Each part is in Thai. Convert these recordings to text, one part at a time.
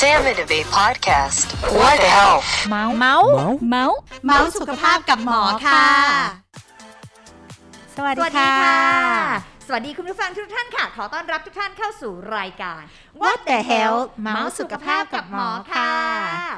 Sam and Abe podcast. What the health? เมาส์เมาส์เมาส์เมาส์สุขภาพกับหมอค่ะ สวัสสดีวัสดีค่ะค่ะ สวัสดีคุณผู้ฟังทุกท่านค่ะ ขอต้อนรับทุกท่านเข้าสู่รายการ What the Health เมาส์สุขภาพกับหมอค่ะค่ะ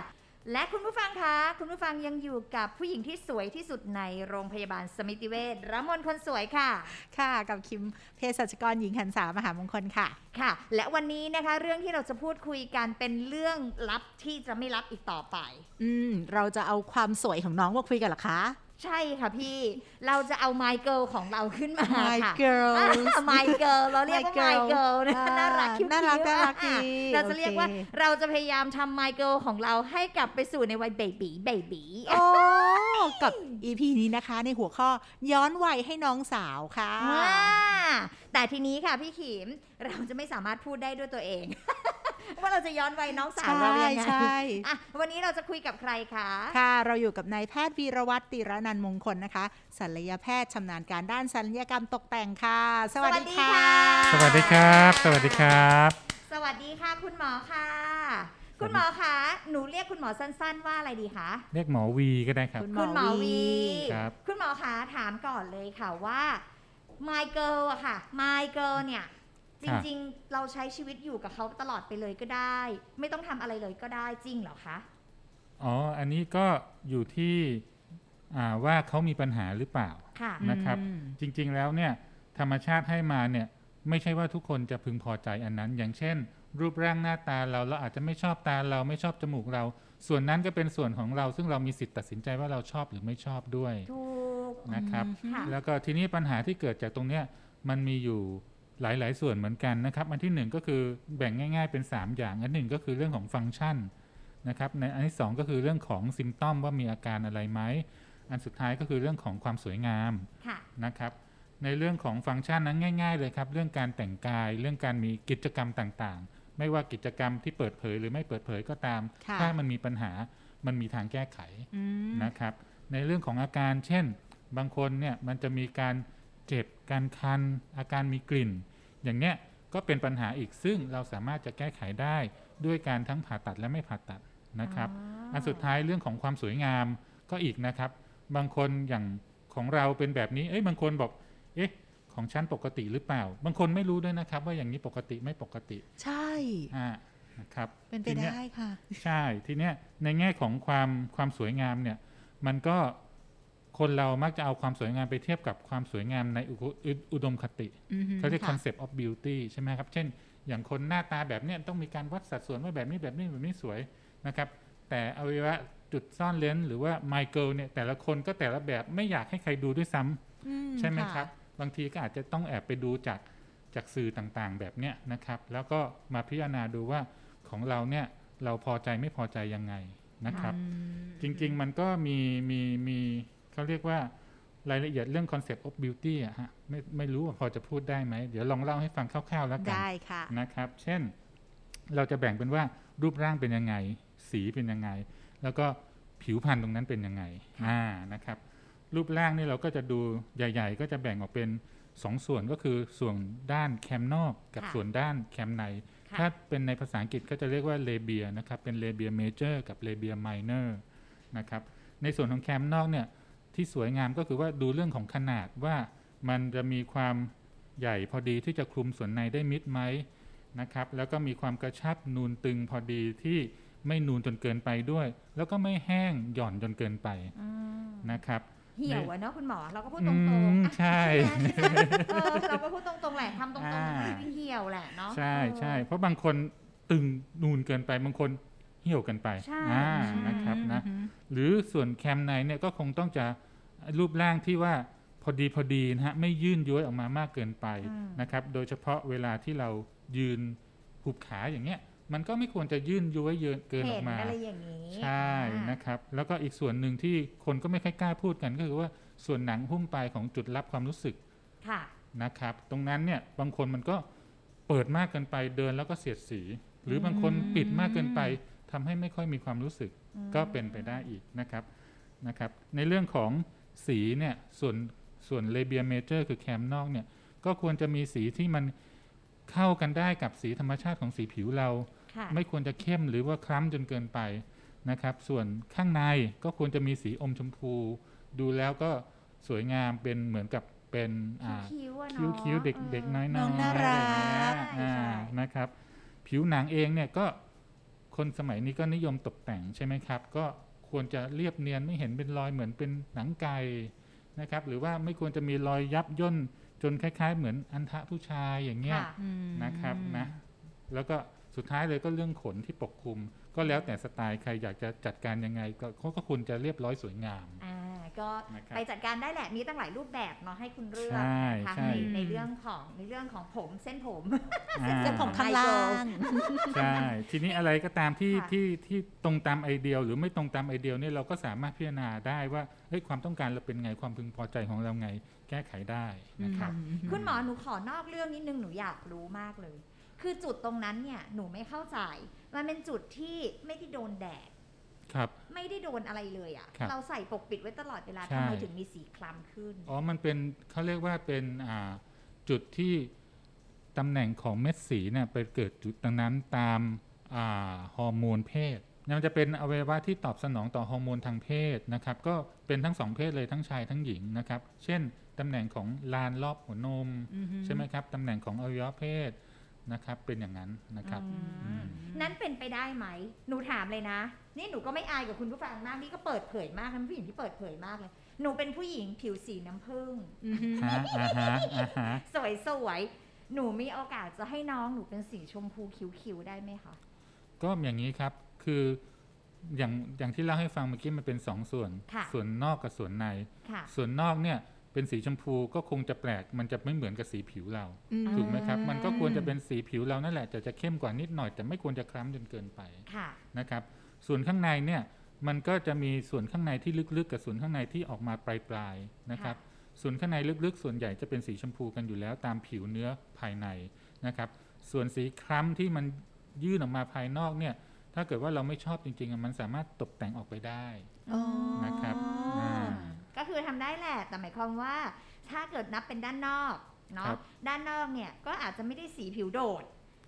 และคุณผู้ฟังคะ คุณผู้ฟังยังอยู่กับผู้หญิงที่สวยที่สุดในโรงพยาบาลสมิติเวชรมนคนสวยค่ะ ค่ะ กับคิมเภสัชกรหญิงหันสามหามงคลค่ะ ค่ะ และวันนี้นะคะเรื่องที่เราจะพูดคุยกันเป็นเรื่องลับที่จะไม่ลับอีกต่อไป อืม เราจะเอาความสวยของน้องมาคุยกันเหรอคะ ใช่ค่ะพี่เราจะเอา My Girl ของเราขึ้นมา My ค่ะ Girl อ่า My Girl เราเรียกว่า My My Girl Girl นะอ่าน่ารักคิ้วๆน่ารักน่ารักอะดีเราจะเรียกว่าโอเคเราจะพยายามทำ My Girl ของเราให้กลับไปสู่ในวัยเบบีเบบีโอ้กับ EP นี้นะคะ ในหัวข้อย้อนวัยให้น้องสาวค่ะว้าแต่ทีนี้ค่ะพี่ขิมเราจะไม่สามารถพูดได้ด้วยตัวเอง ว่าเราจะย้อนวัยน้องสาวเรายังไงใช่ใช่อะวันนี้เราจะคุยกับใครคะ ค่ะ เราอยู่กับนายแพทย์วีรวัตรติระนันท์มงคลนะคะศัลยแพทย์ชำนาญการด้านศัลยกรรมตกแต่งค่ะ สวัสดีค่ะ สวัสดีครับ สวัสดีครับ สวัสดีค่ะ คุณหมอค่ะ คุณหมอคะหนูเรียกคุณหมอสั้น ๆ ว่าอะไรดีคะเรียกหมอวีก็ได้ครับ คุณคุณหมอวีครับคุณหมอคะถามก่อนเลยค่ะว่า My Girl อะค่ะ My Girl เนี่ย จครับริงๆ เราใช้ชีวิตอยู่กับเขาตลอดไปเลยก็ได้ ไม่ต้องทำอะไรเลยก็ได้จริงเหรอคะ อ๋อ อันนี้ก็อยู่ที่อ่าว่าเขามีปัญหาหรือเปล่าค่ะนะครับอืมจริงๆแล้วเนี่ยธรรมชาติให้มาเนี่ยไม่ใช่ว่าทุกคนจะพึงพอใจอันนั้น อย่างเช่น รูปร่างหน้าตาเราเราอาจจะไม่ชอบตาเราไม่ชอบจมูกเรา ส่วนนั้นก็เป็นส่วนของเรา ซึ่งเรามีสิทธิ์ตัดสินใจว่าเราชอบหรือไม่ชอบด้วยถูกนะครับค่ะแล้วก็ทีนี้ปัญหาที่เกิดจากตรงเนี้ยมันมีอยู่ หลาย ๆ ส่วนเหมือนกันนะครับ อันที่หนึ่งก็คือแบ่งง่าย ๆ เป็น 3 อย่าง อันหนึ่งก็คือเรื่องของฟังก์ชันนะครับในอันที่สองก็คือเรื่องของซิมตอมว่ามีอาการอะไรไหมอันสุดท้ายก็คือเรื่องของความสวยงามค่ะนะครับในเรื่องของฟังก์ชันนั้นง่าย ๆ เลยครับ เรื่องการแต่งกายเรื่องการมีกิจกรรมต่างๆ ไม่ว่ากิจกรรมที่เปิดเผยหรือไม่เปิดเผยก็ตามค่ะถ้ามันมีปัญหามันมีทางแก้ไขอืมนะครับ ในเรื่องของอาการเช่น บางคนเนี่ยมันจะมีการเจ็บการคัน อาการมีกลิ่น อย่างเนี้ยก็เป็นปัญหาอีกซึ่งเราสามารถจะแก้ไขได้ด้วยการทั้งผ่าตัดและไม่ผ่าตัดนะครับ อันสุดท้ายเรื่องของความสวยงามก็อีกนะครับ บางคนอย่างของเราเป็นแบบนี้ เอ้ยบางคนบอกเอ๊ะของฉันปกติหรือเปล่า บางคนไม่รู้ด้วยนะครับ ว่าอย่างนี้ปกติไม่ปกติ ใช่อ่านะครับเป็นไปทียได้ค่ะ ใช่ทีเนี้ยในแง่ของความความสวยงามเนี่ย มันก็ คนเรามักจะเอาความสวยงามไปเทียบกับความสวยงามในอุอุอุดมคติอือฮึเขาเรียกค่ะ concept of beauty ใช่ไหมครับ เช่น อย่างคนหน้าตาแบบเนี้ยต้องมีการวัดสัดส่วนว่าแบบนี้แบบนี้แบบนี้สวยนะครับ แต่อวัยวะจุดซ่อนเลนหรือว่า my girl เนี่ยแต่ละคนก็แต่ละแบบไม่อยากให้ใครดูด้วยซ้ำอืใช่ไหมะครับ บางทีก็อาจจะต้องแอบไปดูจากจากสื่อต่างๆ แบบเนี้ยนะครับ แล้วก็มาพิจารณาดูว่าของเราเนี่ยเราพอใจไม่พอใจยังไงนะครับอืมจริงๆมันก็มีมีมี เขาเรียกว่ารายละเอียดเรื่อง concept of beauty อะฮะไม่ไม่รู้ว่าพอจะพูดได้ไหม เดี๋ยวลองเล่าให้ฟังคร่าวๆแล้วกันได้ค่ะนะครับ เช่น เราจะแบ่งเป็นว่ารูปร่างเป็นยังไง สีเป็นยังไง แล้วก็ผิวพรรณตรงนั้นเป็นยังไงอ่านะครับ รูปร่างนี่เราก็จะดูใหญ่ ๆ ก็จะแบ่งออกเป็นสองส่วนก็คือส่วนด้านแคมนอกกับค่ะส่วนด้านแคมในค่ะถ้าเป็นในภาษาอังกฤษก็จะเรียกว่า labia นะครับ เป็น labia major กับ labia minor นะครับ ในส่วนของแคมนอกเนี่ย ที่สวยงามก็คือว่าดูเรื่องของขนาดว่ามันจะมีความใหญ่พอดีที่จะคลุมส่วนในได้มิดไหมนะครับ แล้วก็มีความกระชับนูนตึงพอดีที่ไม่นูนจนเกินไปด้วย แล้วก็ไม่แห้งหย่อนจนเกินไปอืมนะครับเหี่ยวอะเนาะคุณหมอเราก็พูดตอืรงมๆอะใช่เออเราก็พูดตรงๆแหละทำตรงๆอ่ามันก็เหี่ยวแหละเนาะใช่เออใช่เพราะบางคนตึงนูนเกินไปบางคน เหี่ยวเกินไปใช่อ่าใช่นะครับนะอือฮึหรือส่วนแคมในเนี่ยก็คงต้องจะรูปร่างที่ว่าพอดีพอดีนะฮะไม่ยื่นย้อยออกมามากเกินไปอืมนะครับ โดยเฉพาะเวลาที่เรายืนหุบขาอย่างเงี้ย มันก็ไม่ควรจะยื่นย้อยเยินเกินอเห็อนกมาอะไรอย่างนี้ใช่นะครับ แล้วก็อีกส่วนหนึ่งที่คนก็ไม่ค่อยกล้าพูดกันก็คือว่าส่วนหนังหุ้มปลายของจุดรับความรู้สึกค่ะนะครับ ตรงนั้นเนี่ยบางคนมันก็เปิดมากเกินไปเดินแล้วก็เสียดสี หรือบางคนปิดมากเกินไป ทำให้ไม่ค่อยมีความรู้สึกก็เป็นไปได้อีกนะครับนะครับ ในเรื่องของสีเนี่ยส่วนส่วนเลเบียเมเจอร์คือแคมนอกเนี่ยก็ควรจะมีสีที่มันเข้ากันได้กับสีธรรมชาติของสีผิวเราค่ะไม่ควรจะเข้มหรือว่าคล้ำจนเกินไปนะครับ ส่วนข้างในก็ควรจะมีสีอมชมพู ดูแล้วก็สวยงามเป็นเหมือนกับเป็นอ่าคิ้วๆอะคิ้วเนาะคิ้วเด็กเด็กน้อยๆน้องน่ารักอะไรอย่างเงี้ยใช่อ่าใช่นะครับ ผิวหนังเองเนี่ยก็ คนสมัยนี้ก็นิยมตกแต่งใช่ไหมครับ ก็ควรจะเรียบเนียนไม่เห็นเป็นรอยเหมือนเป็นหนังไก่นะครับ หรือว่าไม่ควรจะมีรอยยับย่นจนคล้าย ๆ เหมือนอันทะผู้ชายอย่างเงี้ยค่ะอืมนะครับนะแล้วก็สุดท้ายเลยก็เรื่องขนที่ปกคลุม ก็แล้วแต่สไตล์ใครอยากจะจัดการยังไง ก็เขาก็ควรจะเรียบร้อยสวยงามอ่า ก็นะครับไปจัดการได้แหละมีตั้งหลายรูปแบบเนาะให้คุณเลือกใช่นะคะใช่ในในเรื่องของในเรื่องของผมเส้นผมอ่าเส้นผมข้างล่างใช่ทีนี้อะไรก็ตามที่ค่ะที่ที่ตรงตามไอเดียหรือไม่ตรงตามไอเดียเนี่ยเราก็สามารถพิจารณาได้ว่าเฮ้ยความต้องการเราเป็นไงความพึงพอใจของเราไงแก้ไขได้นะครับคุณหมอหนูขอนอกเรื่องนิดนึงหนูอยากรู้มากเลย คือจุดตรงนั้นเนี่ยหนูไม่เข้าใจมันเป็นจุดที่ไม่ได้โดนแดดครับ ไม่ได้โดนอะไรเลยอะครับเราใส่ปกปิดไว้ตลอดเวลาใช่ทำไมถึงมีสีคล้ำขึ้น อ๋อ มันเป็นเขาเรียกว่าเป็นอ่าจุดที่ตำแหน่งของเม็ดสีเนี่ยไปเกิดจุดตรงนั้นตามอ่าฮอร์โมนเพศมันจะเป็นอวัยวะที่ตอบสนองต่อฮอร์โมนทางเพศนะครับ ก็เป็นทั้งสองเพศเลยทั้งชายทั้งหญิงนะครับ เช่นตำแหน่งของลานรอบหัวนมใช่ไหมครับตำแหน่งของอวัยวะเพศ นะครับ เป็นอย่างนั้นนะครับอืมนั้นเป็นไปได้ไหม หนูถามเลยนะ นี่หนูก็ไม่อายกับคุณผู้ฟังมาก นี่ก็เปิดเผยมากนะผู้หญิงที่เปิดเผยมากเลย หนูเป็นผู้หญิงผิวสีน้ำผึ้งฮะอ่าฮะอ่าฮะสวยสวยๆหนูมีโอกาสจะให้น้องหนูเป็นสีชมพูคิ้วๆได้ไหมคะ ก็อย่างนี้ครับ คืออย่างอย่างที่เล่าให้ฟังเมื่อกี้มันเป็นสองส่วนค่ะส่วนนอกกับส่วนในค่ะส่วนนอกเนี่ย เป็นสีชมพูก็คงจะแปลก มันจะไม่เหมือนกับสีผิวเราอืมถูกไหมครับอืมมันก็ควรจะเป็นสีผิวเรานั่นแหละแต่จะเข้มกว่านิดหน่อย แต่ไม่ควรจะคล้ำจนเกินไปค่ะนะครับ ส่วนข้างในเนี่ยมันก็จะมีส่วนข้างในที่ลึกๆ กับส่วนข้างในที่ออกมาปลายๆนะครับ ส่วนข้างในลึกๆ ส่วนใหญ่จะเป็นสีชมพูกันอยู่แล้วตามผิวเนื้อภายในนะครับ ส่วนสีคล้ำที่มันยื่นออกมาภายนอกเนี่ย ถ้าเกิดว่าเราไม่ชอบจริงๆอะมันสามารถตกแต่งออกไปได้อ๋อนะครับอ่าก็ คือทำได้แหละ แต่หมายความว่า ถ้าเกิดนับเป็นด้านนอกเนาะครับด้านนอกเนี่ยก็อาจจะไม่ได้สีผิวโดด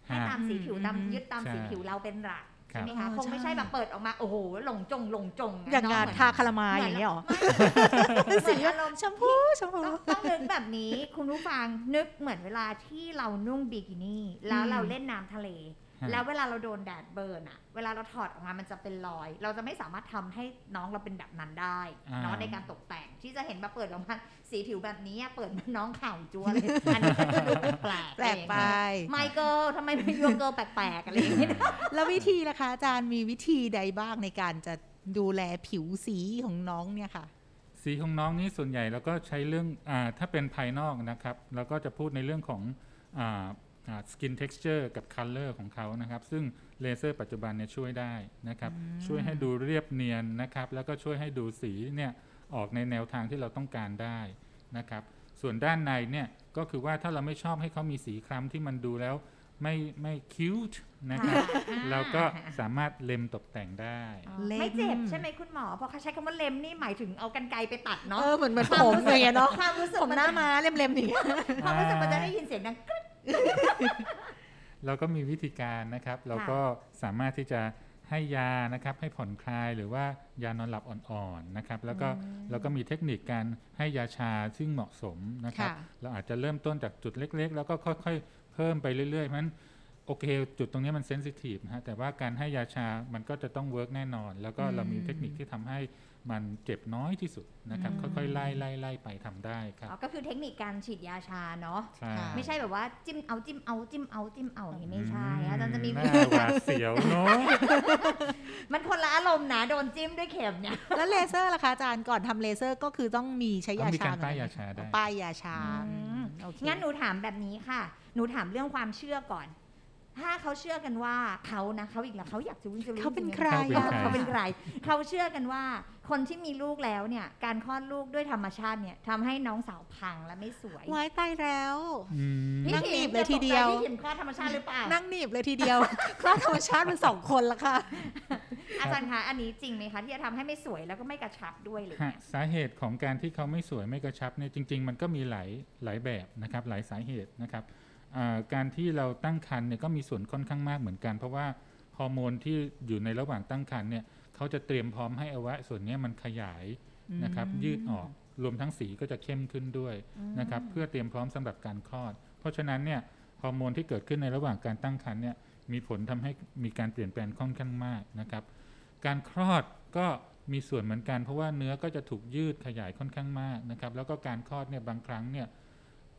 ให้ฮะตามสีผิวตามอืมยึดตามใช่สีผิวเราเป็นหลักครัใช่บไหมคะอ๋อคงไม่ใช่ใช่แบบเปิดออกมา โอ้โหหลงจงหลงจงอย่างงานเะทาคารามาอย่างนี้ยหรอเหมือนสีอารมณ์ชมพูชมพูต้องต้องนึกแบบนี้ คุณผู้ฟังนึกเหมือนเวลาที่เรานุ่งบิกินี่ แล้วอืมเราเล่นน้ำทะเลฮะ แล้วเวลาเราโดนแดดเบิร์นอะเวลาเราถอดออกมามันจะเป็นรอย เราจะไม่สามารถทำให้น้องเราเป็นแบบนั้นได้อ่าเนาะในการตกแต่งที่จะเห็นมาเปิดออกมาสีผิวแบบนี้อะเปิดมาน้องข่าวจัวเลยอันนี้ก็จะดูแปลกๆแปลกไปไมเคิลทำไมเป็นยูเกิลแปลกๆอะไรอย่างเงี้ยแล้ววิธีล่ะคะอาจารย์มีวิธีใดบ้างในการจะดูแลผิวสีของน้องเนี่ยค่ะสีของน้องนี่ส่วนใหญ่เราก็ใช้เรื่องอาถ้าเป็นภายนอกนะครับเราก็จะพูดในเรื่องของ skin texture กับ color ของเขานะครับ ซึ่งเลเซอร์ปัจจุบันเนี่ยช่วยได้นะครับ ช่วยให้ดูเรียบเนียนนะครับ แล้วก็ช่วยให้ดูสีเนี่ยออกในแนวทางที่เราต้องการได้นะครับ ส่วนด้านในเนี่ยก็คือว่าถ้าเราไม่ชอบให้เขามีสีคล้ำที่มันดูแล้วไม่ไม่ cuteนะครับเราก็สามารถเล็มตกแต่งได้เล็มไม่เจ็บใช่ไหมคุณหมอเพราะเขาใช้คำว่าเล็มนี่หมายถึงเอากันไกรไปตัดเนาะเออเหมือนเหมือนผมอย่างเงี้ยเนาะความรู้สึกผมหน้ามาเล็มๆอย่างเงี้ยความรู้สึกมันจะได้ยินเสียงดังกรึ๊ด เราก็มีวิธีการนะครับ เราก็สามารถที่จะให้ยานะครับให้ผ่อนคลายหรือว่ายานอนหลับอ่อนๆนะครับ แล้วก็เราก็มีเทคนิคการให้ยาชาซึ่งเหมาะสมนะครับค่ะเราอาจจะเริ่มต้นจากจุดเล็ก ๆ แล้วก็ค่อยๆ เพิ่มไปเรื่อยๆเพราะฉะนั้นโอเค จุดตรงนี้มัน sensitive นะฮะแต่ว่าการให้ยาชามันก็จะต้อง work แน่นอน แล้วก็เรามีเทคนิคที่ทำให้ มันเจ็บน้อยที่สุดนะครับ ค่อยๆไล่ไล่ไล่ไปทำได้ครับอ๋อก็คือเทคนิคการฉีดยาชาเนาะใช่ค่ะไม่ใช่แบบว่าจิ้มเอาจิ้มเอาจิ้มเอาจิ้มเอาอย่างนี้ไม่ใช่อาจารย์จะมีหน้าหวาดเสียวเนาะมันคนละอารมณ์นะโดนจิ้มด้วยเข็มเนี่ยแล้วเลเซอร์ล่ะคะอาจารย์ก่อนทำเลเซอร์ก็คือต้องมีใช้ยาต้องมีชาการป้ายยาชาได้ป้ายยาชาอืมโอเคงั้นหนูถามแบบนี้ค่ะ หนูถามเรื่องความเชื่อก่อน ถ้าเขาเชื่อกันว่าเขานะเขาอีกแล้วเขาอยากจะรู้จะรู้เขาเป็นจงๆใครเขาเป็นอะใครเขาเป็นใครเขาเชื่อกันว่า คนที่มีลูกแล้วเนี่ยการคลอดลูกด้วยธรรมชาติเนี่ยทำให้น้องสาวพังและไม่สวยไว้ใต้แล้วอืมพี่นั่งขิหนีมบเลยทีเดียวจะตกใจพี่ขิมคลอดธรรมชาติหรือเปล่านั่งหนีบเลยทีเดียวคลอดธรรมชาติเป็นสองคนละค่ะ อาจารย์คะอันนี้จริงไหมคะที่จะทำให้ไม่สวยแล้วก็ไม่กระชับด้วยเลยฮะสาเหตุของการที่เขาไม่สวยไม่กระชับเนี่ยจริง ๆ มันก็มีหลายหลายแบบนะครับหลายสาเหตุนะครับอ่า การที่เราตั้งครรภ์เนี่ยก็มีส่วนค่อนข้างมากเหมือนกัน เพราะว่าฮอร์โมนที่อยู่ในระหว่างตั้งครรภ์เนี่ยเขาจะเตรียมพร้อมให้อวัยวะส่วนเนี้ยมันขยายนะครับยืดออกรวมทั้งสีก็จะเข้มขึ้นด้วยนะครับเพื่อเตรียมพร้อมสำหรับการคลอด เพราะฉะนั้นเนี่ยฮอร์โมนที่เกิดขึ้นในระหว่างการตั้งครรภ์เนี่ยมีผลทำให้มีการเปลี่ยนแปลงค่อนข้างมากนะครับ การคลอดก็มีส่วนเหมือนกัน เพราะว่าเนื้อก็จะถูกยืดขยายค่อนข้างมากนะครับ แล้วก็การคลอดเนี่ยบางครั้งเนี่ย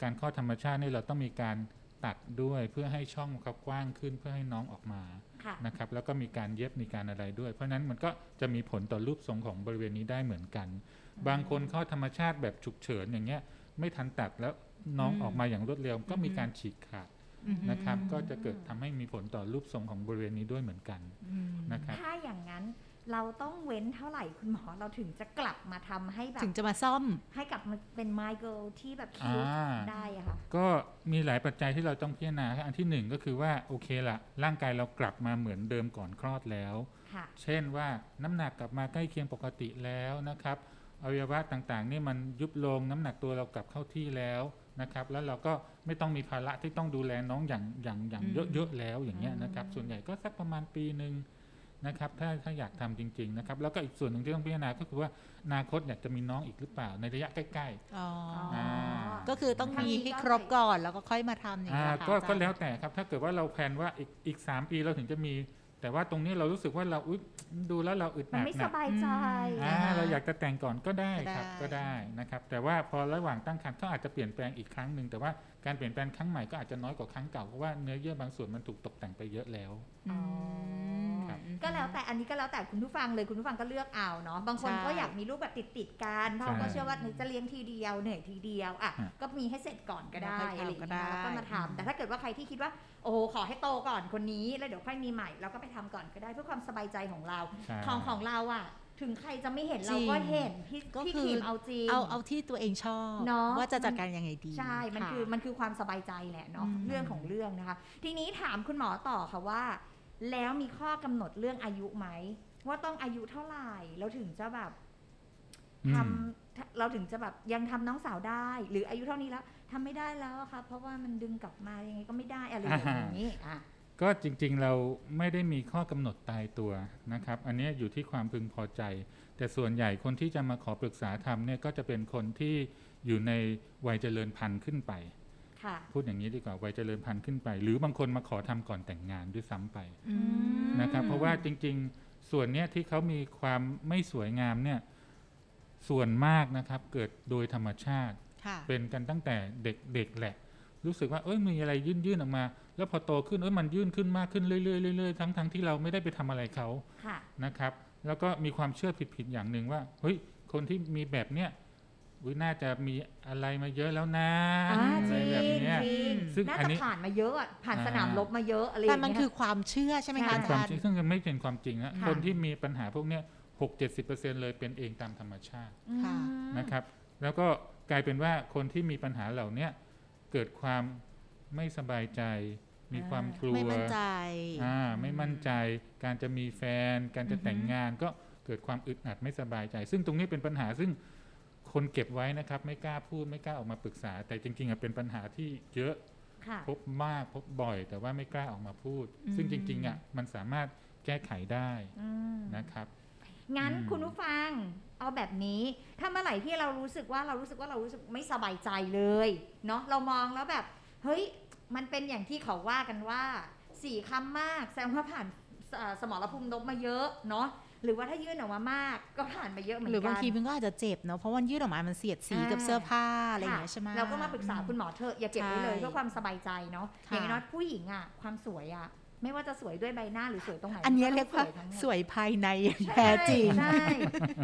การคลอดธรรมชาติเนี่ยเราต้องมีการ ตัดด้วยเพื่อให้ช่องเขากว้างขึ้นเพื่อให้น้องออกมาค่ะนะครับ แล้วก็มีการเย็บมีการอะไรด้วย เพราะฉะนั้นมันก็จะมีผลต่อรูปทรงของบริเวณนี้ได้เหมือนกัน บางคนคลอดธรรมชาติแบบฉุกเฉินอย่างเงี้ย ไม่ทันตัดแล้วน้องอืมออกมาอย่างรวดเร็วก็มีอือฮึการฉีกขาดอืมนะครับ ก็จะเกิดทำให้มีผลต่อรูปทรงของบริเวณนี้ด้วยเหมือนกันอืมนะครับถ้าอย่างนั้น เราต้องเว้นเท่าไหร่คุณหมอเราถึงจะกลับมาทำให้แบบ ถึงจะมาซ่อม ให้กลับมาเป็นไมเกิลที่แบบคิวอ่าได้อะค่ะ ก็มีหลายปัจจัยที่เราต้องพิจารณาครับอันที่หนึ่งก็คือว่าโอเคละร่างกายเรากลับมาเหมือนเดิมก่อนคลอดแล้วค่ะเช่นว่าน้ำหนักกลับมาใกล้เคียงปกติแล้วนะครับอวัยวะต่างๆนี่มันยุบลงน้ำหนักตัวเรากลับเข้าที่แล้วนะครับ แล้วเราก็ไม่ต้องมีภาระที่ต้องดูแลน้องอย่างอย่างอย่างอืมเยอะๆแล้วอย่างเงี้ยนะครับอืมส่วนใหญ่ก็สักประมาณปีหนึ่ง นะครับถ้าถ้าอยากทำจริงๆนะครับแล้วก็อีกส่วนหนึ่งที่ต้องพิจารณาก็คือว่าอนาคตอยากจะมีน้องอีกหรือเปล่าในระยะใกล้ๆอ๋อออ่าก็คือต้องมีให้ครบก่อนแล้วก็ค่อยมาทำอย่างอ่าเงี้ยค่ะก็อาจารย์ก็แล้วแต่ครับถ้าเกิดว่าเราแพลนว่าอีกอีกสามปีเราถึงจะมีแต่ว่าตรงนี้เรารู้สึกว่าเราอุ๊ยดูแล้วเราอึดมันอัดไม่สนะบายใจอ่าเราอยากจะแต่งก่อนก็ได้ครับก็ก็ได้ได้นะครับ แต่ว่าพอระหว่างตั้งครรภ์เขาอาจจะเปลี่ยนแปลงอีกครั้งหนึ่งแต่ว่าการเปลี่ยนแปลงครั้งใหม่ก็อาจจะน้อยกว่าครั้งเก่าเพราะว่าเนื้อเยื่อบางส่วนมันถูกตกแต่งไปเยอะแล้วอืมครับ ก็แล้วแต่อันนี้ก็แล้วแต่คุณผู้ฟังเลยคุณผู้ฟังก็เลือกเอาเนาะบางคนใช่ก็อยากมีลูกแบบติดติดๆกันเพราะเขาก็ใช่เชื่อว่าจะเลี้ยงทีเดียวเหนื่อยทีเดียวอะฮะก็มีให้เสร็จก่อนก็ได้แล้วค่อยทำอะไรอย่างก็เงี้ยได้แล้วก็มาทำแต่ถ้าเกิดว่าใครที่คิดว่าโอ้โหขอให้โตก่อนคนนี้แล้วเดี๋ยวค่อยมีใหม่เราก็ไปทำก่อนก็ได้เพื่อความสบายใจของเราใช่ของของเราอะถึงใครจะไม่เห็นจเราริงก็เห็นพี่ก็พี่คือขีมเอาจริงเอาเอาที่ตัวเองชอบเนาะว่าจะจัดการยังไงดี ใช่ มันะคือมันคือความสบายใจแหละเนาะอืมเรื่องของเรื่องนะคะ ทีนี้ถามคุณหมอต่อค่ะว่า แล้วมีข้อกำหนดเรื่องอายุไหม ว่าต้องอายุเท่าไหร่เราถึงจะแบบอืทมำเราถึงจะแบบยังทำน้องสาวได้ หรืออายุเท่านี้แล้วทำไม่ได้แล้วอะค่ะเพราะว่ามันดึงกลับมายังไงก็ไม่ได้อะไรอย่างนี้อะก็จริงๆเราไม่ได้มีข้อกำหนดตายตัวนะครับ อันเนี้ยอยู่ที่ความพึงพอใจ แต่ส่วนใหญ่คนที่จะมาขอปรึกษาทำเนี่ยก็จะเป็นคนที่อยู่ในวัยเจริญพันธุ์ขึ้นไปค่ะ พูดอย่างนี้ดีกว่าวัยเจริญพันธุ์ขึ้นไป หรือบางคนมาขอทำก่อนแต่งงานด้วยซ้ำไปอืมนะครับ เพราะว่าจริง ๆ ส่วนเนี้ยที่เขามีความไม่สวยงามเนี่ยส่วนมากนะครับ เกิดโดยธรรมชาติค่ะเป็นกันตั้งแต่เด็กๆแหละ รู้สึกว่าเอ้ยมีอะไรยื่นๆออกมา แล้วพอโตขึ้นเอ้ยมันยื่นขึ้นมากขึ้นเรื่อยๆเรื่อยๆทั้งๆที่เราไม่ได้ไปทำอะไรเขาค่ะนะครับ แล้วก็มีความเชื่อผิดๆอย่างหนึ่งว่าเฮ้ยคนที่มีแบบเนี้ย อุ๊ยน่าจะมีอะไรมาเยอะแล้วนะอ่าอะจไรริงแบบเนี้ยจริงซึ่งน่าอันจะนี้ผ่านมาเยอะอะผ่านอ่าสนามรบมาเยอะอะไรอแต่ย่างมันเงี้ยคือความเชื่อใช่ไหมใช่คะเป็นอาความจารจริงย์ซึ่งมันไม่เป็นความจริงนะค่ะคนที่มีปัญหาพวกเนี้ยหกเจ็ดสิบเปอร์เซ็นเลยเป็นเองตามธรรมชาติค่ะอืมนะครับ แล้วก็กลายเป็นว่าคนที่มีปัญหาเหล่าเนี้ยเกิดความไม่สบายใจ มีความกลัว ไม่มั่นใจอ่าไม่มั่นใจ การจะมีแฟน การจะแต่งงานก็เกิดความอึดอัดไม่สบายใจ ซึ่งตรงนี้เป็นปัญหาซึ่ง คนเก็บไว้นะครับ ไม่กล้าพูดไม่กล้าออกมาปรึกษา แต่จริงๆอะเป็นปัญหาที่เยอะค่ะพบมากพบบ่อย แต่ว่าไม่กล้าออกมาพูดอืมซึ่งจริงๆอะมันสามารถแก้ไขได้อืมนะครับงั้นอืมคุณผู้ฟังเอาแบบนี้ ถ้าเมื่อไหร่ที่เรารู้สึกว่าเรารู้สึกว่าเรารู้สึกไม่สบายใจเลยเนาะเรามองแล้วแบบ เฮ้ยมันเป็นอย่างที่เขาว่ากันว่าสี่คำมากแสดงว่าผ่านเอ่อสมรภูมิลบมาเยอะเนาะ หรือว่าถ้ายื่นออกมามากก็ผ่านมาเยอะเหมือนหกันรือบางทีมันก็อาจจะเจ็บเนาะเพราะวันยืดออกมามันเสียดสีอ่ากับเสื้อผ้าอะไรอย่างเงี้ยใช่ไหมเราก็มาปรึกษาคุณหมอเถอะอย่าเก็บไว้เลยใช่เพื่อความสบายใจเนาะค่ะอย่างน้อยผู้หญิงอะความสวยอะไม่ว่าจะสวยด้วยใบหน้าหรือสวยตรงไหน อันเนี้ยเรียกว่าทั้งหมดสวยภายในอย่างแท้จริงใช่ใช่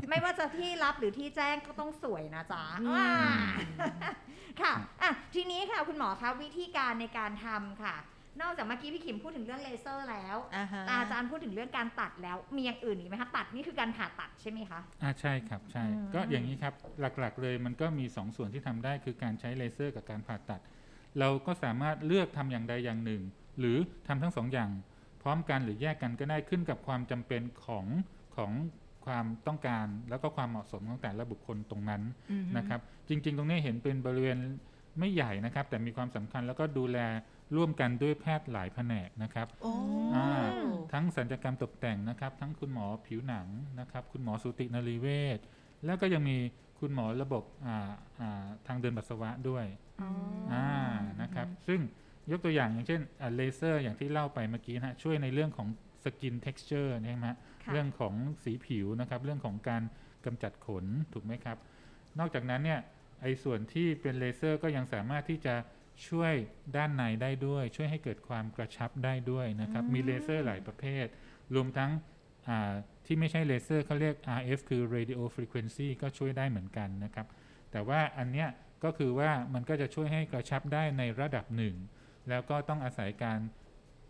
ไม่ว่าจะที่รับหรือที่แจ้งก็ต้องสวยนะจ๊ะอืมว้าค่ะอะทีนี้ค่ะคุณหมอคะวิธีการในการทำค่ะ นอกจากเมื่อกี้พี่ขิมพูดถึงเรื่องเลเซอร์แล้วอ่าฮะอาจารย์พูดถึงเรื่องการตัดแล้ว มีอย่างอื่นอีกไหมคะตัดนี่คือการผ่าตัดใช่ไหมคะอ่าใช่ครับใช่อืมก็อย่างนี้ครับหลักๆเลยมันก็มี 2 ส่วนที่ทำได้คือการใช้เลเซอร์กับการผ่าตัด เราก็สามารถเลือกทำอย่างใดอย่างหนึ่ง หรือทำทั้งสองอย่าง พร้อมกันหรือแยกกันก็ได้ขึ้นกับความจำเป็นของของความต้องการแล้วก็ความเหมาะสมของแต่ละบุคคลตรงนั้นอืมนะครับ จริง ๆ ตรงนี้เห็นเป็นบริเวณไม่ใหญ่นะครับ แต่มีความสำคัญแล้วก็ดูแล ร่วมกันด้วยแพทย์หลายแผนกนะครับโอ้อ่าทั้งศัลยกรรมตกแต่งนะครับ ทั้งคุณหมอผิวหนังนะครับ คุณหมอสูตินรีเวชแล้วก็ยังมีคุณหมอระบบอ่าอ่าทางเดินปัสสาวะด้วยอ๋ออ่านะครับ ซึ่งยกตัวอย่างอย่างเช่นอ่าเลเซอร์อย่างที่เล่าไปเมื่อกี้นะฮะช่วยในเรื่องของ skin texture นะฮะค่ะเรื่องของสีผิวนะครับ เรื่องของการกำจัดขนถูกไหมครับ นอกจากนั้นเนี่ยไอ้ส่วนที่เป็นเลเซอร์ก็ยังสามารถที่จะ ช่วยด้านในได้ด้วย ช่วยให้เกิดความกระชับได้ด้วยนะครับ มีเลเซอร์หลายประเภท รวมทั้งอ่าที่ไม่ใช่เลเซอร์เขาเรียก RF คือ radio frequency ก็ช่วยได้เหมือนกันนะครับ แต่ว่าอันเนี้ยก็คือว่ามันก็จะช่วยให้กระชับได้ในระดับหนึ่ง แล้วก็ต้องอาศัยการ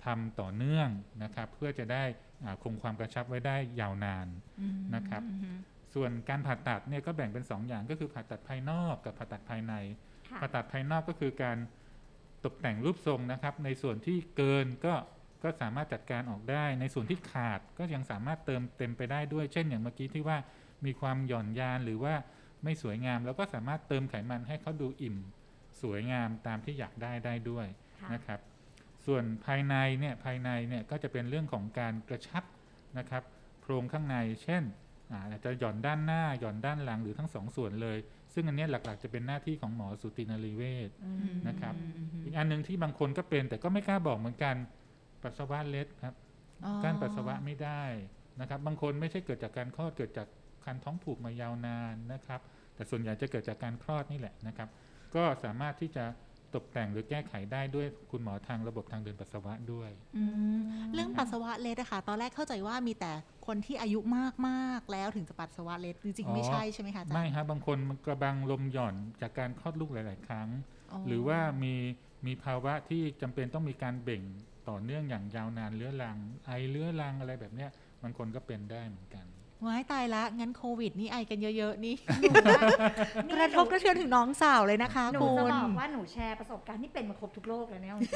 ทำต่อเนื่องนะครับ เพื่อจะได้อ่าคงความกระชับไว้ได้ยาวนานอืมนะครับอืมส่วนการผ่าตัดเนี่ยก็แบ่งเป็น2อย่างก็คือผ่าตัดภายนอกกับผ่าตัดภายในค่ะผ่าตัดภายนอกก็คือการ ตกแต่งรูปทรงนะครับ ในส่วนที่เกินก็ก็สามารถจัดการออกได้ ในส่วนที่ขาดก็ยังสามารถเติมเต็มไปได้ด้วย เช่น อย่างเมื่อกี้ที่ว่ามีความหย่อนยานหรือว่าไม่สวยงาม แล้วก็สามารถเติมไขมันให้เขาดูอิ่ม สวยงามตามที่อยากได้ได้ด้วยค่ะนะครับ ส่วนภายในเนี่ยภายในเนี่ยก็จะเป็นเรื่องของการกระชับนะครับโครงข้างใน เช่นอาอาจจะหย่อนด้านหน้าหย่อนด้านหลังหรือทั้งสองส่วนเลย ซึ่งอันเนี้ยหลักๆจะเป็นหน้าที่ของหมอสูตินรีเวชอืมนะครับอืมอืมอีกอันหนึ่งที่บางคนก็เป็น แต่ก็ไม่กล้าบอกเหมือนกันปัสสาวะเล็ดครับอ๋อกั้นปัสสาวะไม่ได้นะครับ บางคนไม่ใช่เกิดจากการคลอดเกิดจากคันท้องผูกมายาวนานนะครับ แต่ส่วนใหญ่จะเกิดจากการคลอดนี่แหละนะครับ ก็สามารถที่จะ ตกแต่งหรือแก้ไขได้ด้วยคุณหมอทางระบบทางเดินปัสสาวะด้วยอืมเรื่องปัสสาวะเล็ดอะค่ะ ตอนแรกเข้าใจว่ามีแต่คนที่อายุมากๆแล้วถึงจะปัสสาวะเล็ดจริงอ๋อๆไม่ใช่ใช่ไหมคะอาจารย์ไม่ครับบางคนมันกระบังลมหย่อนจากการคลอดลูกหลาย ๆ ครั้ง หรือว่ามีมีภาวะที่จำเป็นต้องมีการเบ่งต่อเนื่องอย่างยาวนานเรื้อรัง ไอเรื้อรังอะไรแบบเนี้ยบางคนก็เป็นได้เหมือนกัน ว้ายตายละงั้นโควิด นี่ไอกันเยอะๆ นี่หนูว่ากนี่ระทบกระเทือนถึงน้องสาวเลยนะคะหนูคุจะณบอกว่าหนูแชร์ประสบการณ์ที่เป็นมาครบทุกโรคเลยเนี่ยจริง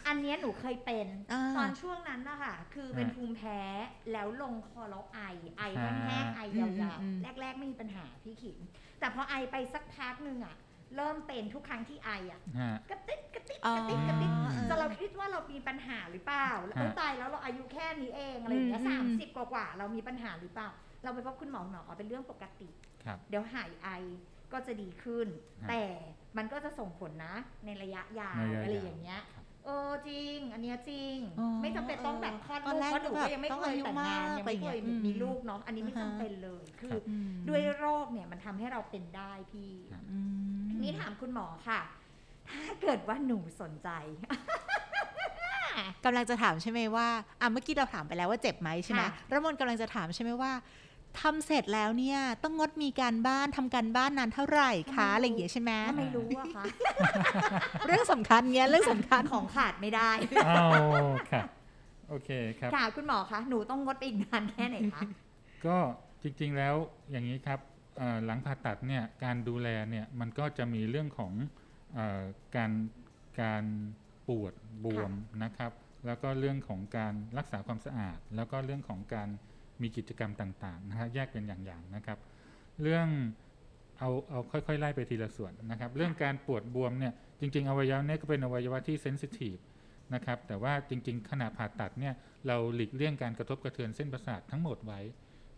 ๆอันเนี้ยหนูเคยเป็นอ่าตอนช่วงนั้นนะคะคือเป็นฮะภูมิแพ้แล้วลงคอแล้วไอ ไอฮะแห้งๆไอยาวอืมๆแรก ๆ ไม่มีปัญหาพี่ขิมแต่พอไอไปสักพักหนึ่งอะ เริ่มเป็นทุกครั้งที่ไออะฮะกระติกกระติกอ๋อกระติกกระติกเออจะเราคิดว่าเรามีปัญหาหรือเปล่าแล้วฮะเอ้ยตายแล้วเราอายุแค่นี้เองอะไรอย่างเงี้ยอืมสามอืสิบมกว่าๆเรามีปัญหาหรือเปล่า เราไปพบคุณหมอหมอเป็นเรื่องปกติครับเดี๋ยวหายไอก็จะดีขึ้นฮะแต่มันก็จะส่งผลนะในระยะยาวในระยะอะไรยาวอย่างเงี้ยครับ เออจริง อันเนี้ยจริง อ๋อไม่จำเป็นต้องแบบคลอดตอนลูกแรกเพราะหนูก็ก็แบบยังไม่ต้องเคยอายุแต่งงานมากยังไม่เคยอะไรอย่างเงี้ยมีลูกเนาะอันนี้ไม่อ่าฮะ จำเป็นเลย คือครับอืมด้วยโรคเนี่ยมันทำให้เราเป็นได้พี่ครับอืมทีนี้ถามคุณหมอค่ะ ถ้าเกิดว่าหนูสนใจ กำลังจะถามใช่ไหมว่าอะเมื่อกี้เราถามไปแล้วว่าเจ็บไหมใช่ไหมค่ะ ระมนกำลังจะถามใช่ไหมว่า ทำเสร็จแล้วเนี่ยต้องงดมีการบ้านทำการบ้านนานเท่าไหร่คะอะไรอย่างเงี้ยใช่ไหมถ้าไม่รู้อะคะเรื่องสำคัญเงี้ยเรื่องสำคัญของขาดไม่ได้อ้าวค่ะโอเคครับค่ะคุณหมอคะหนูต้องงดไปอีกนานแค่ไหนคะก็จริงๆแล้วอย่างนี้ครับเอ่อหลังผ่าตัดเนี่ยการดูแลเนี่ยมันก็จะมีเรื่องของเออการการปวดบวมนะครับ แล้วก็เรื่องของการรักษาความสะอาด แล้วก็เรื่องของการ มีกิจกรรมต่างๆนะฮะแยกเป็นอย่างๆนะครับ เรื่องเอาเอาค่อยๆไล่ไปทีละส่วนนะครับ เรื่องการปวดบวมเนี่ยจริง ๆ อวัยวะเนี่ยก็เป็นอวัยวะที่เซนซิทีฟนะครับแต่ว่าจริง ๆ ขณะผ่าตัดเนี่ยเราหลีกเลี่ยงการกระทบกระเทือนเส้นประสาททั้งหมดไว้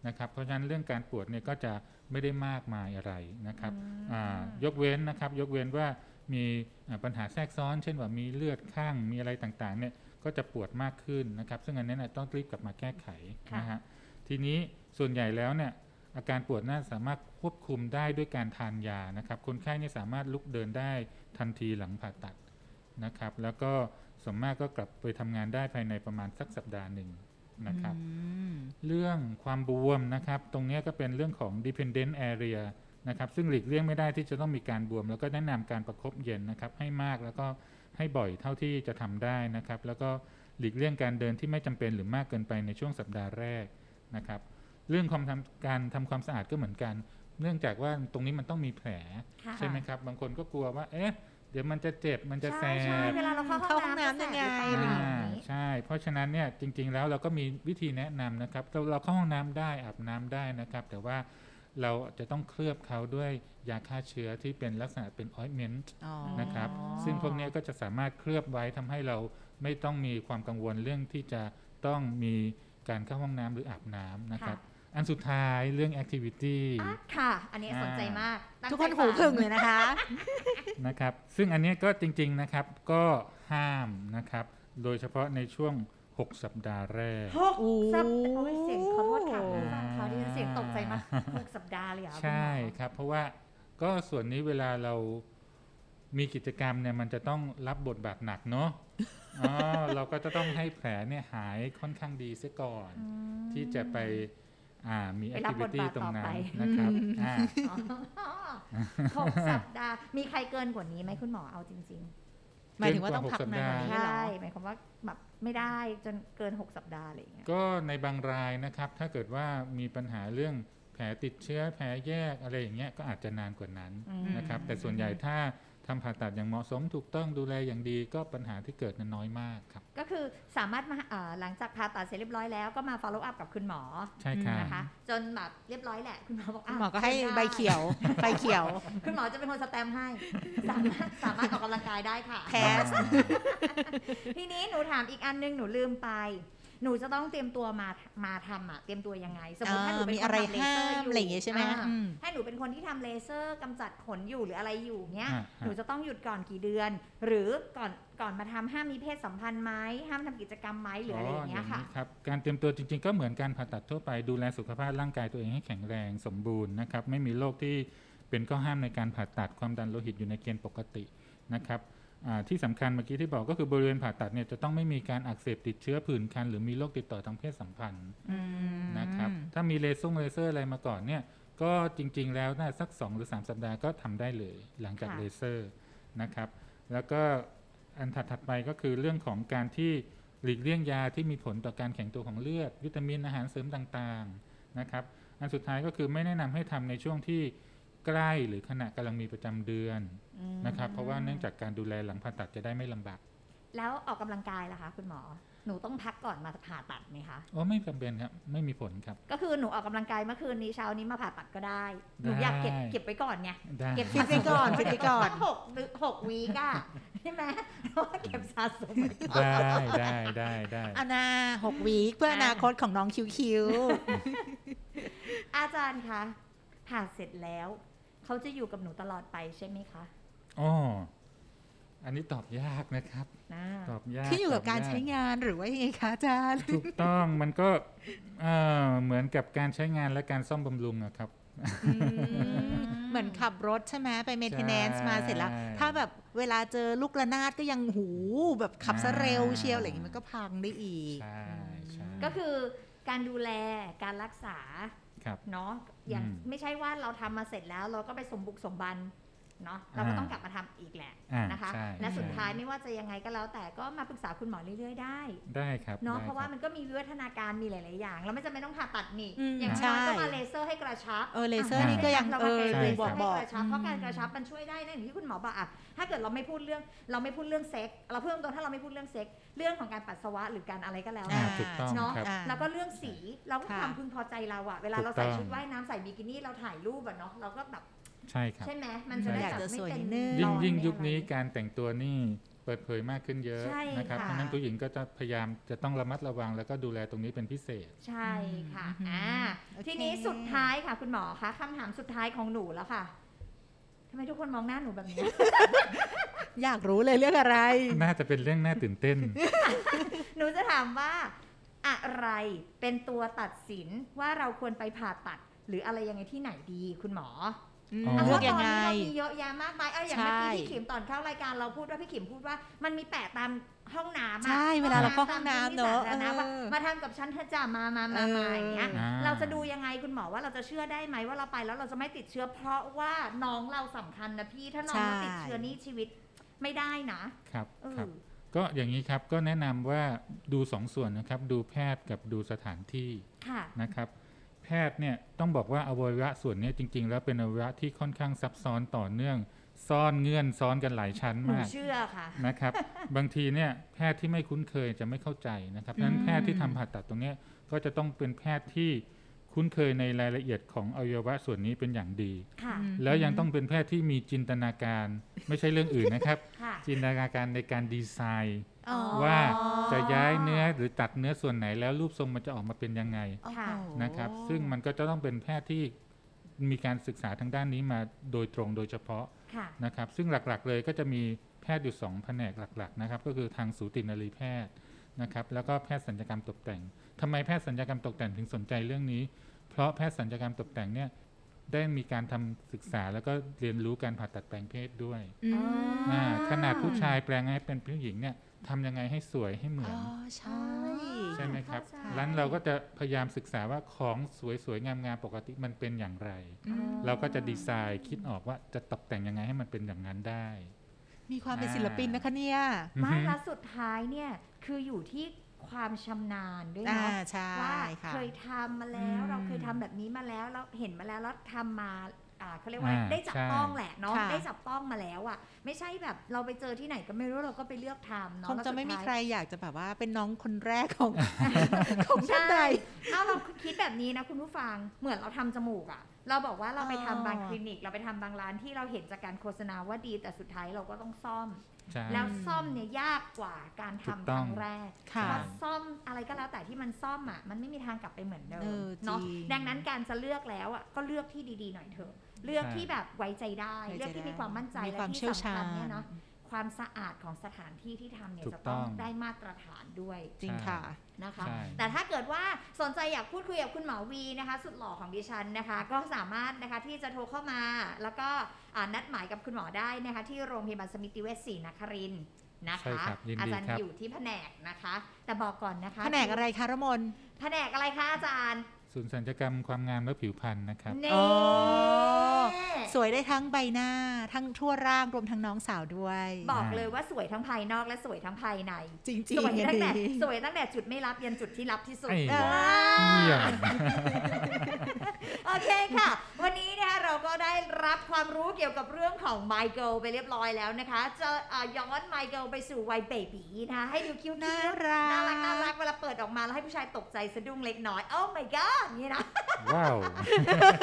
นะครับ เพราะฉะนั้นเรื่องการปวดเนี่ยก็จะไม่ได้มากมายอะไรนะครับอ่ายกเว้นนะครับยกเว้นว่ามีอ่าปัญหาแทรกซ้อน เช่นว่ามีเลือดข้างมีอะไรต่างๆเนี่ยก็จะปวดมากขึ้นนะครับ ซึ่งอันนี้นะต้องรีบกลับมาแก้ไขค่ะนะฮะ ทีนี้ส่วนใหญ่แล้วเนี่ยอาการปวดน่าสามารถควบคุมได้ด้วยการทานยานะครับ คนไข้เนี่ยสามารถลุกเดินได้ทันทีหลังผ่าตัดนะครับ แล้วก็ส่วนมากก็กลับไปทำงานได้ภายในประมาณสักสัปดาห์หนึ่งนะครับอืมเรื่องความบวมนะครับ ตรงเนี้ยก็เป็นเรื่องของ dependent area นะครับ ซึ่งหลีกเลี่ยงไม่ได้ที่จะต้องมีการบวม แล้วก็แนะนำการประคบเย็นนะครับ ให้มากแล้วก็ให้บ่อยเท่าที่จะทำได้นะครับ แล้วก็หลีกเลี่ยงการเดินที่ไม่จำเป็นหรือมากเกินไปในช่วงสัปดาห์แรก นะครับ เรื่องความทำการทำความสะอาดก็เหมือนกัน เนื่องจากว่าตรงนี้มันต้องมีแผลค่ะใช่ไหมครับ บางคนก็กลัวว่า เอ๊ะ เดี๋ยวมันจะเจ็บมันจะแสใช่ใช่บเวลาเราเข้าเข้าห้ห้อองงน้ำน้ำยังไงจะแสบหรือเปล่าอ่าอย่างนี้ใช่ เพราะฉะนั้นเนี่ยจริง ๆ แล้วเราก็มีวิธีแนะนำนะครับ เราเราเข้าห้องน้ำได้อาบน้ำได้นะครับ แต่ว่าเราจะต้องเคลือบเขาด้วยยาฆ่าเชื้อที่เป็นลักษณะเป็นออยเมนต์อ๋อนะครับ ซึ่งพวกเนี้ยก็จะสามารถเคลือบไว้ทำให้เราไม่ต้องมีความกังวลเรื่องที่จะต้องมี การเข้าห้องน้ำหรืออาบน้ำนะครับ อันสุดท้ายเรื่อง activity อะค่ะ อันนี้อ่าสนใจมากตั้งทุกคนใจหูฟังพึ่งเลยนะคะ นะครับ ซึ่งอันเนี้ยก็จริง ๆนะครับ ก็ห้ามนะครับ โดยเฉพาะในช่วง 6 สัปดาห์แรกหกโอ้สัปดาห์โอ้ยเสียงขอโทษค่ะโอ้คุณผู้ฟังเขาดิฉันเสียงตกใจมากหกสัปดาห์เลยเหรอใช่คุณหมอครับ เพราะว่าก็ส่วนนี้เวลาเรา มีกิจกรรมเนี่ยมันจะต้องรับบทบาทหนักเนาะอ๋อเราก็จะต้องให้แผลเนี่ยหายค่อนข้างดีเสียก่อน ที่จะไปอ่ามีไปรับบท activity บาทตรงนั้ต่นอไปนะครับอืมอ่าอ๋อหกสัปดาห์มีใครเกินกว่านี้ไหมคุณหมอเอาจริงหมายถึงว่าต้องพักนานกว่าๆนี้เหรอใช่หมายความว่าแบบไม่ได้จนเกิน 6 สัปดาห์อะไรอย่างเงี้ยก็ในบางรายนะครับ ถ้าเกิดว่ามีปัญหาเรื่องแผลติดเชื้อแผลแยกอะไรอย่างเงี้ยก็อาจจะนานกว่านั้นอืมนะครับ แต่ส่วนใหญ่ถ้า ทำผ่าตัดอย่างเหมาะสมถูกต้องดูแลอย่างดีก็ปัญหาที่เกิดนั้นน้อยมากครับ ก็คือสามารถมาเอ่อหลังจากผ่าตัดเสร็จเรียบร้อยแล้วก็มา follow up กับคุณหมอใช่ครับนะคะ จนแบบเรียบร้อยแหละคุณหมอบอกคุณะหมอก็ให้ชิญได้ใบเขียวใบเขียว คุณหมอจะเป็นคนสแตมป์ให้ สามารถสามารถออกกำลังกายได้ค่ะแพ้ทีนี้หนูถามอีกอันนึงหนูลืมไป หนูจะต้องเตรียมตัวมามาทำอะเตรียมตัวยังไง สมมติถ้าหนูเป็นมีคนอะไรทำเลเซอร์ห้ามอยู่อะไรอย่างเงี้ยใช่ไหมอ่าอืมให้หนูเป็นคนที่ทำเลเซอร์กำจัดขนอยู่หรืออะไรอยู่เนี้ยอ่าหนูจะต้องหยุดก่อนกี่เดือน หรือก่อนก่อนมาทำห้ามมีเพศสัมพันธ์ไหมห้ามทำกิจกรรมไหมหรืออะไรอย่างเงี้ยค่ะครับการเตรียมตัวจริง ๆ ก็เหมือนการผ่าตัดทั่วไปดูแลสุขภาพร่างกายตัวเองให้แข็งแรงสมบูรณ์นะครับไม่มีโรคที่เป็นข้อห้ามในการผ่าตัดความดันโลหิตอยู่ในเกณฑ์ปกตินะครับอ่า ที่สำคัญเมื่อกี้ที่บอกก็คือบริเวณผ่าตัดเนี่ยจะต้องไม่มีการอักเสบติดเชื้อผื่นคัน หรือมีโรคติดต่อทางเพศสัมพันธ์อืมนะครับถ้ามีเลเซอร์เลเซอร์อะไรมาก่อนเนี่ยก็จริง ๆ แล้วน่าสัก 2 หรือ 3 สัปดาห์ก็ทำได้เลย หลังจากค่ะเลเซอร์นะครับ แล้วก็อันถัดๆไปก็คือเรื่องของการที่หลีกเลี่ยงยาที่มีผลต่อการแข็งตัวของเลือด วิตามินอาหารเสริมต่างๆนะครับ อันสุดท้ายก็คือไม่แนะนำให้ทำในช่วงที่ ใกล้หรือขณะกำลังมีประจำเดือนอืมนะครับ เพราะว่าเนื่องจากการดูแลหลังผ่าตัดจะได้ไม่ลำบากแล้วออกกำลังกายล่ะคะ คุณหมอหนูต้องพักก่อนมาผ่าตัดไหมคะโอ้ไม่จำเป็นครับไม่มีผลครับ ก็คือหนูออกกำลังกายเมื่อคืนนี้เช้านี้มาผ่าตัดก็ได้ หนูอยากเก็บได้เก็บไว้ก่อนไงได้เก็บฟิตไว้ก่อนฟิตไว้ก่อนหกหรือหกวีกอะใช่ไหมเพราะว่าเก็บสะสมไว้ก่อนได้ได้ได้ได้อานาหกวีคเพื่ออนาคตของน้องคิวคิวอาจารย์คะผ่าเสร็จแล้ว เขาจะอยู่กับหนูตลอดไปใช่ไหมคะอ๋ออันนี้ตอบยากนะครับนะตอบยากขึ้นอยู่กับตการยใช้งานหรือว่ายังไงคะอาจารย์ถูกต้องมันก็เอ่อเหมือนกับการใช้งานและการซ่อมบำรุงอะครับเหมือนขับรถใช่ไหมไป maintenance มาเสร็จแล้วใช่ถ้าแบบเวลาเจอลูกระนาดก็ยังหูแบบขับซะอ่าเร็วเชียวอะไรอย่างงี้มันก็พังได้อีกใช่ใช่ก็คือการดูแลการรักษาครับ เนาะอย่างอืมไม่ใช่ว่าเราทำมาเสร็จแล้วเราก็ไปสมบุกสมบัน เนาะเราก็อ่าต้องกลับมาทำอีกแหละอ่านะคะใช่และสุดใช่ท้ายไม่ว่าจะยังไงก็แล้ว แต่ก็มาปรึกษาคุณหมอเรื่อยๆ ได้ได้ครับเนาะได้เพราะว่าคบมันก็มีวิวัฒนาการมีหลายๆอย่าง เราไม่จำเป็นต้องผ่าตัดนี่อืมอย่างใช่น้อยก็มาเลเซอร์ให้กระชับเออเลเซอร์นี่ก็ยังเราเอมาอเลบเซออกร์ให้บอกกระชับเพราะการกระชับมันช่วยได้นะอย่างที่คุณหมอบอกอะถ้าเกิดเราไม่พูดเรื่องเราไม่พูดเรื่องเซ็กเราเพิ่มตรงถ้าเราไม่พูดเรื่องเซ็กเรื่องของการปัสสาวะหรือการอะไรก็แล้วอ่าแต่ถูกต้องเนาะครับอ่าแล้วก็เรื่องสีเราก็ค่ะความพึงพอใจเราอะเวลาถูกเราใส่ต้องชุดว่ายน้ำใส่บิกินี่เราถ่ายรูปอะเนาะเราก็แบบ ใช่ครับใช่ไหมมันจะได้อยากแบบจะไม่สวยเป็นนิดนึงยิ่งรอยิ่งไม่ยุคนี้อะไรการแต่งตัวนี่เปิดเผยมากขึ้นเยอะใช่นะครับค่ะเพราะฉะนั้นผู้หญิงก็จะพยายามจะต้องระมัดระวังแล้วก็ดูแลตรงนี้เป็นพิเศษ ใช่ค่ะอืมอ่าโอเคทีนี้สุดท้ายค่ะคุณหมอคะคำถามสุดท้ายของหนูแล้วค่ะทำไมทุกคนมองหน้าหนูแบบนี้ อยากรู้เลยเรื่องอะไร น่าจะเป็นเรื่องน่าตื่นเต้น หนูจะถามว่าอะไรเป็นตัวตัดสินว่าเราควรไปผ่าตัด หรืออะไรยังไงที่ไหนดีคุณหมออืมอ๋อ เลือกยังไงพราะตอนนี้เรามีเยอะแยะมากมายเอออย่างเมื่อกี้ใช่พี่ขิมตอนเข้ารายการเราพูดว่าพี่ขิมพูดว่ามันมีแปะตามห้องน้ำอะใช่เวลาเราเข้าห้องน้ำเนอะตมที่สธรณว่าเออมาทำกับฉันเธอะจ้ามามามาเออมาอย่างเงี้ยอ่าเราจะดูยังไงคุณหมอว่าเราจะเชื่อได้ไหมว่าเราไปแล้วเราจะไม่ติดเชื้อ เพราะว่าน้องเราสำคัญนะพี่ถ้าน้องเราติดเชื้อนี่ชีวิตไม่ได้นะครับเอครับอก็อย่างนี้ครับก็แนะนำว่าดูสองส่วนนะครับ ดูแพทย์กับดูสถานที่ค่ะนะครับแพทย์เนี่ยต้องบอกว่าอวัยวะส่วนเนี้จริง ๆ แล้วเป็นอวัยวะที่ค่อนข้างซับซ้อนต่อเนื่อง ซ่อนเงื่อนซ้อนกันหลายชั้นหนูมากเชื่อค่ะนะครับ บางทีเนี่ยแพทย์ที่ไม่คุ้นเคยจะไม่เข้าใจนะครับเพราะฉะนั้นแพทย์ที่ทำผ่าตัดตรงเนี้ยก็จะต้องเป็นแพทย์ที่คุ้นเคยในรายละเอียดของอวัยวะส่วนนี้เป็นอย่างดีค่ะอืมแล้วยังต้องเป็นแพทย์ที่มีจินตนาการ ไม่ใช่เรื่องอื่นนะครับค่ะจินตนาการในการดีไซน์อ๋อ ว่าจะย้ายเนื้อหรือตัดเนื้อส่วนไหนแล้วรูปทรงมันจะออกมาเป็นยังไงค่ะโอ้โหนะครับ ซึ่งมันก็จะต้องเป็นแพทย์ที่มีการศึกษาทางด้านนี้มาโดยตรงโดยเฉพาะค่ะนะครับ ซึ่งหลักๆเลยก็จะมีแพทย์อยู่2แผนกหลัก ๆ นะครับ ก็คือทางสูตินรีแพทย์นะครับ แล้วก็แพทย์สัญญกรรมตกแต่งทำไมแพทย์สัญญกรรมตกแต่งถึงสนใจเรื่องนี้ เพราะแพทย์สัญญกรรมตกแต่งเนี่ยได้มีการทำศึกษาแล้วก็เรียนรู้การผ่าตัดแปลงเพศด้วยอืมอ่าขนาดผู้ชายแปลงให้เป็นผู้หญิงเนี่ย ทำยังไงให้สวยให้เหมือ๋ออนใช่ใช่ไหมครับเข้าใจร้านเราก็จะพยายามศึกษาว่าของสวยๆงามๆปกติมันเป็นอย่างไรอืมเราก็จะดีไซน์คิดออกว่าจะตกแต่งยังไงให้มันเป็นอย่างนั้นได้ มีความเป็นศิลปินนะคะเนี่ยอือไม่ฮึและสุดท้ายเนี่ยคืออยู่ที่ความชำนาญด้วยอ่าเนาะใช่ว่าค่ะเคยทำมาแล้วอืมเราเคยทำแบบนี้มาแล้วเราเห็นมาแล้วแล้วทำมาอ่า เขาเรียกว่าอ่าได้จับใช่ต้องแหละเนาะค่ะได้จับต้องมาแล้วอะ ไม่ใช่แบบเราไปเจอที่ไหนก็ไม่รู้เราก็ไปเลือกทำเนาะคงแล้วจะสุดไม่มีท้ายใครอยากจะแบบว่าเป็นน้องคนแรกของของท่านใดใช่เอาเราคิดแบบนี้นะคุณผู้ฟังเหมือนเราทำจมูกอะเราบอกว่าเราไปทำอ๋อบางคลินิก เราไปทำบางร้านที่เราเห็นจากการโฆษณาว่าดีแต่สุดท้ายเราก็ต้องซ่อมใช่แล้วซ่อมเนี่ยยากกว่าการถูกทำคต้องรั้งแรกค่ะเพราะซ่อมอะไรก็แล้วแต่ที่มันซ่อมอะมันไม่มีทางกลับไปเหมือนเดิเอมอเนาะจริงดังนั้นการจะเลือกแล้วอะก็เลือกที่ดีๆหน่อยเถอะ เลือกที่แบบไว้ใจได้ไว้ใจเลือกที่มีความมั่นใจมีและความที่เชี่ยวสำชาคัญญเนี่ยเนาะความสะอาดของสถานที่ที่ทำเนี่ยถูกจะต้องต้องได้มาตรฐานด้วยจริงค่ะนะคะใช่แต่ถ้าเกิดว่าสนใจอยากพูดคุยกับคุณหมอวีนะคะ สุดหล่อของดิฉันนะคะ ก็สามารถนะคะที่จะโทรเข้ามา แล้วก็อ่านัดหมายกับคุณหมอได้นะคะ ที่โรงพยาบาลสมิติเวชศรีนครินทร์นะใช่คะครับยินดีอาจารย์ครับอยู่ที่แผนกนะคะ แต่บอกก่อนนะคะ แผนกอะไรคะระมนแผนกอะไรคะอาจารย์ ศูนย์สัญญกรรมความงามและผิวพรรณนะครับเน่อ๋อสวยได้ทั้งใบหน้า ทั้งทั่วร่างรวมทั้งน้องสาวด้วย บอกเลยว่าสวยทั้งภายนอกและสวยทั้งภายใน จริงสวยๆตั้งแต่ดีสวยตั้งแต่จุดไม่รับยันจุดที่รับที่สุดไอ้เออเยี่ยม โอเคค่ะ วันนี้นะคะเราก็ได้รับความรู้เกี่ยวกับเรื่องของ My Girl ไปเรียบร้อยแล้วนะคะ จะเอ่อย้อน My Girl ไปสู่วัยเบบีนะคะให้ดูคิ้วๆน่ารักน่ารักน่ารักเวลาเปิดออกมาแล้วให้ผู้ชายตกใจสะดุ้งเล็กน้อยโอ้ my god อย่างนี่นะว้าว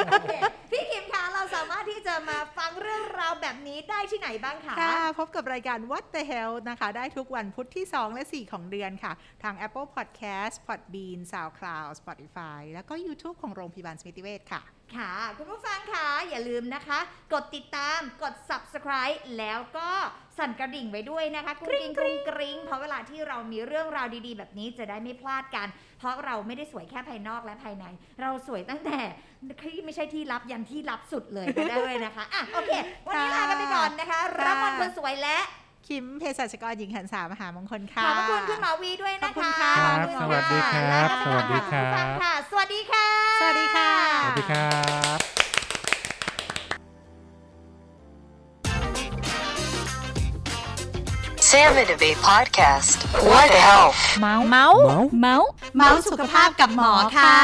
โอเคพี่คิมคะเราสามารถที่จะมาฟังเรื่องราวแบบนี้ได้ที่ไหนบ้างคะค่ะพบกับรายการ What the Hell นะคะ ได้ทุกวันพุธที่ 2 และ 4 ของเดือนค่ะ ทาง Apple Podcast Podbean SoundCloud Spotify แล้วก็ YouTube ของโรงพยาบาลสมิติเวชค่ะ ค่ะ คุณผู้ฟังค่ะอย่าลืมนะคะ กดติดตามกด subscribe แล้วก็สั่นกระดิ่งไว้ด้วยนะคะกรุ้งกริ้งกรุ้งกริ้งเพราะเวลาที่เรามีเรื่องราวดีๆ แบบนี้จะได้ไม่พลาดกัน เพราะเราไม่ได้สวยแค่ภายนอกและภายใน เราสวยตั้งแต่ที่ไม่ใช่ที่ลับยันที่ลับสุดเลยก็ได้เลยนะคะอะโอเค วันนี้ลากันไปก่อนนะคะ รับวันคนสวยและ คิมเภสัชกรหญิงหันสามหามงคลค่ะ ขอบพระคุณคุณหมอวีด้วยนะขอบคุณคะค่ะขอณครับ สวัสดีครับลากันไปก่อนสวัสดีครับณผู้ฟังค่ะสวัสดีค่ะ สวัสดีค่ะ สวัสดีครับ Sam and Abe Podcast. What the health? เมาส์เมาส์เมาส์เมาส์สุขภาพกับหมอค่ะ